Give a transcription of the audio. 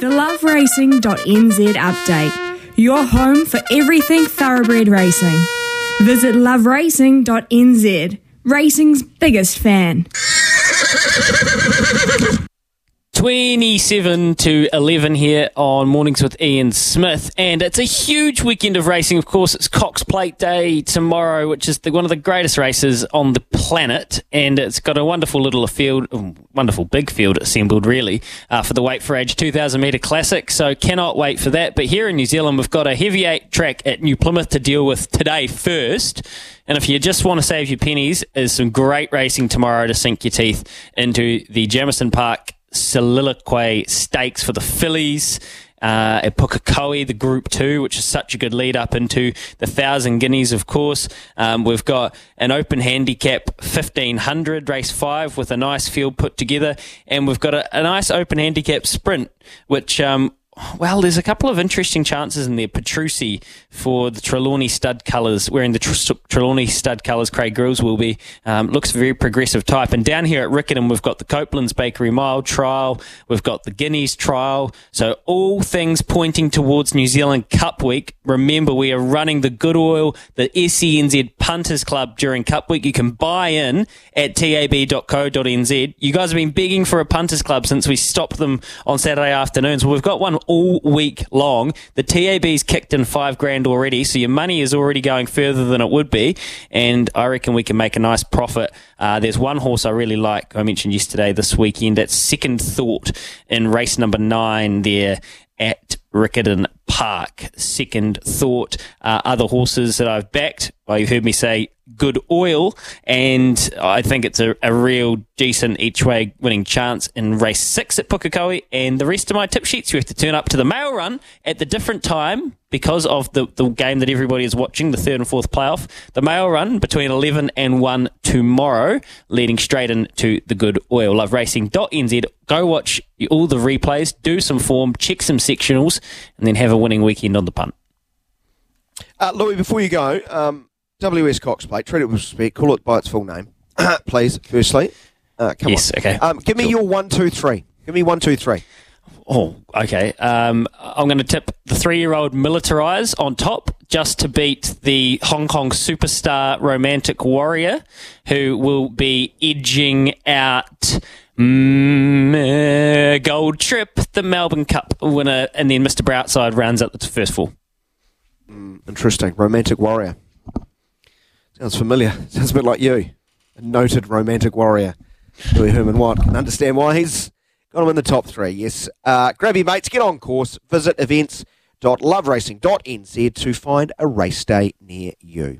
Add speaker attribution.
Speaker 1: The loveracing.nz update. Your home for everything thoroughbred racing. Visit loveracing.nz. Racing's biggest fan.
Speaker 2: 27 to 11 here on Mornings with Ian Smith. And it's a huge weekend of racing. Of course, it's Cox Plate Day tomorrow, which is the, one of the greatest races on the planet. And it's got a wonderful little field, wonderful big field assembled, really, uh, for the Weight for Age 2000 metre classic. So cannot wait for that. But here in New Zealand, we've got a heavy eight track at New Plymouth to deal with today first. And if you just want to save your pennies, there's some great racing tomorrow to sink your teeth into the Jamison Park Soliloquy Stakes for the fillies. Uh, at Pukekohe, the Group 2, which is such a good lead up into the Thousand Guineas, of course. Um, we've got an open handicap 1500, race 5, with a nice field put together. And we've got a, a nice open handicap sprint, which um, well, there's a couple of interesting chances in there. Petrucci for the Trelawney stud colours, wearing the Tr- Trelawney stud colours, Craig Grylls will be. Um, looks very progressive type. And down here at Riccarton, we've got the Coupland's Bakery Mile trial. We've got the Guineas trial. So all things pointing towards New Zealand Cup Week. Remember, we are running the Good Oil, the SENZ Punters Club during Cup Week. You can buy in at tab.co.nz. You guys have been begging for a Punters Club since we stopped them on Saturday afternoons. Well, we've got one all week long. The TAB's kicked in five grand already, so your money is already going further than it would be, and I reckon we can make a nice profit. Uh, there's one horse I really like. I mentioned yesterday this weekend. That's Second Thought in race number nine there at Riccarton Park. Second Thought. Uh, other horses that I've backed, well, you've heard me say good oil, and I think it's a, a real decent each way winning chance in race six at Pukekohe. And the rest of my tip sheets, you have to turn up to the mail run at the different time because of the, the game that everybody is watching, the third and fourth playoff. The mail run between 11 and 1 tomorrow, leading straight into the good oil. Loveracing.nz. Go watch all the replays, do some form, check some sectionals, and then have a winning weekend on the punt.
Speaker 3: Uh, Louis, before you go, um, WS Cox Plate, treat it with respect, call it by its full name, please, firstly. Uh, come
Speaker 2: Yes,
Speaker 3: on.
Speaker 2: okay.
Speaker 3: Um, give me
Speaker 2: Sure.
Speaker 3: your one, two, three. Give me one, two, three.
Speaker 2: Oh, okay. Um, I'm going to tip the three-year-old Militarize on top, just to beat the Hong Kong superstar Romantic Warrior, who will be edging out mm, uh, Gold Trip, the Melbourne Cup winner, and then Mr. Brightside rounds up the first four.
Speaker 3: Interesting. Romantic warrior. Sounds familiar. Sounds a bit like you. A noted romantic warrior. Louis Herman Watt. Can understand why he's got him in the top three. Yes. Uh, grab your mates, get on course, visit events.loveracing.nz to find a race day near you.